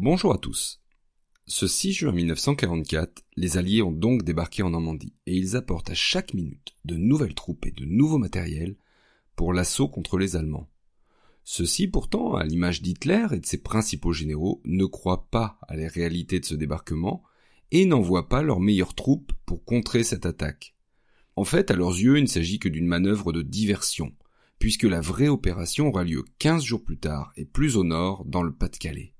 Bonjour à tous. Ce 6 juin 1944, les Alliés ont donc débarqué en Normandie et ils apportent à chaque minute de nouvelles troupes et de nouveaux matériels pour l'assaut contre les Allemands. Ceux-ci, pourtant, à l'image d'Hitler et de ses principaux généraux, ne croient pas à la réalité de ce débarquement et n'envoient pas leurs meilleures troupes pour contrer cette attaque. En fait, à leurs yeux, il ne s'agit que d'une manœuvre de diversion, puisque la vraie opération aura lieu 15 jours plus tard et plus au nord, dans le Pas-de-Calais.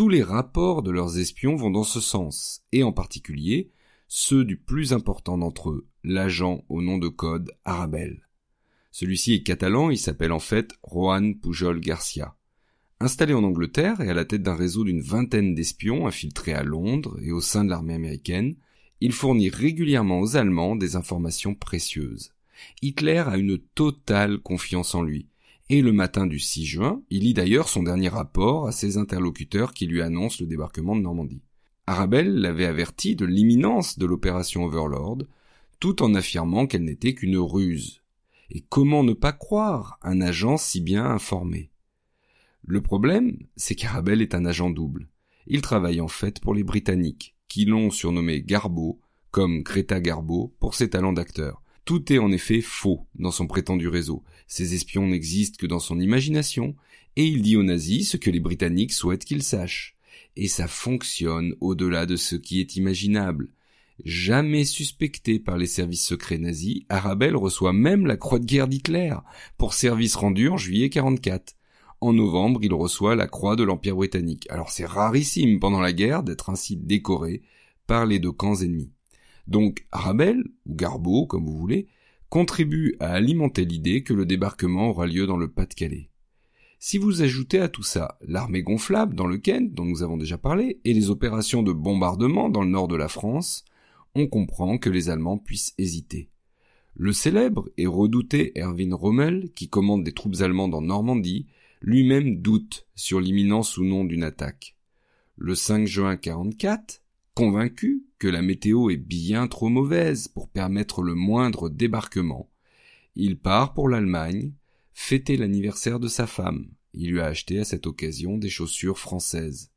Tous les rapports de leurs espions vont dans ce sens, et en particulier ceux du plus important d'entre eux, l'agent au nom de code Arabel. Celui-ci est catalan, il s'appelle en fait Juan Pujol Garcia. Installé en Angleterre et à la tête d'un réseau d'une vingtaine d'espions infiltrés à Londres et au sein de l'armée américaine, il fournit régulièrement aux Allemands des informations précieuses. Hitler a une totale confiance en lui. Et le matin du 6 juin, il lit d'ailleurs son dernier rapport à ses interlocuteurs qui lui annoncent le débarquement de Normandie. Arabelle l'avait averti de l'imminence de l'opération Overlord, tout en affirmant qu'elle n'était qu'une ruse. Et comment ne pas croire un agent si bien informé? Le problème, c'est qu'Arabelle est un agent double. Il travaille en fait pour les Britanniques, qui l'ont surnommé Garbo, comme Greta Garbo pour ses talents d'acteur. Tout est en effet faux dans son prétendu réseau. Ces espions n'existent que dans son imagination, et il dit aux nazis ce que les Britanniques souhaitent qu'ils sachent. Et ça fonctionne au-delà de ce qui est imaginable. Jamais suspecté par les services secrets nazis, Arabelle reçoit même la croix de guerre d'Hitler pour service rendu en juillet 44. En novembre, il reçoit la croix de l'Empire britannique. Alors c'est rarissime pendant la guerre d'être ainsi décoré par les deux camps ennemis. Donc Arabelle, ou Garbeau, comme vous voulez, contribue à alimenter l'idée que le débarquement aura lieu dans le Pas-de-Calais. Si vous ajoutez à tout ça l'armée gonflable dans le Kent, dont nous avons déjà parlé, et les opérations de bombardement dans le nord de la France, on comprend que les Allemands puissent hésiter. Le célèbre et redouté Erwin Rommel, qui commande des troupes allemandes en Normandie, lui-même doute sur l'imminence ou non d'une attaque. Le 5 juin 44, convaincu que la météo est bien trop mauvaise pour permettre le moindre débarquement, il part pour l'Allemagne, fêter l'anniversaire de sa femme. Il lui a acheté à cette occasion des chaussures françaises.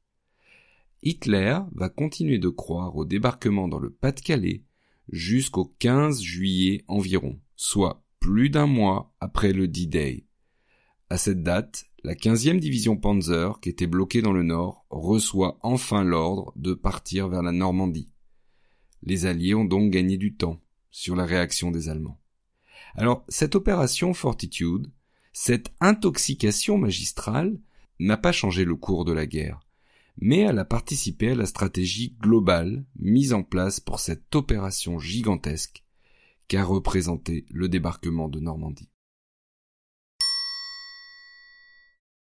Hitler va continuer de croire au débarquement dans le Pas-de-Calais jusqu'au 15 juillet environ, soit plus d'un mois après le D-Day. À cette date, la 15e division Panzer, qui était bloquée dans le nord, reçoit enfin l'ordre de partir vers la Normandie. Les Alliés ont donc gagné du temps sur la réaction des Allemands. Alors, cette opération Fortitude, cette intoxication magistrale, n'a pas changé le cours de la guerre, mais elle a participé à la stratégie globale mise en place pour cette opération gigantesque qu'a représenté le débarquement de Normandie.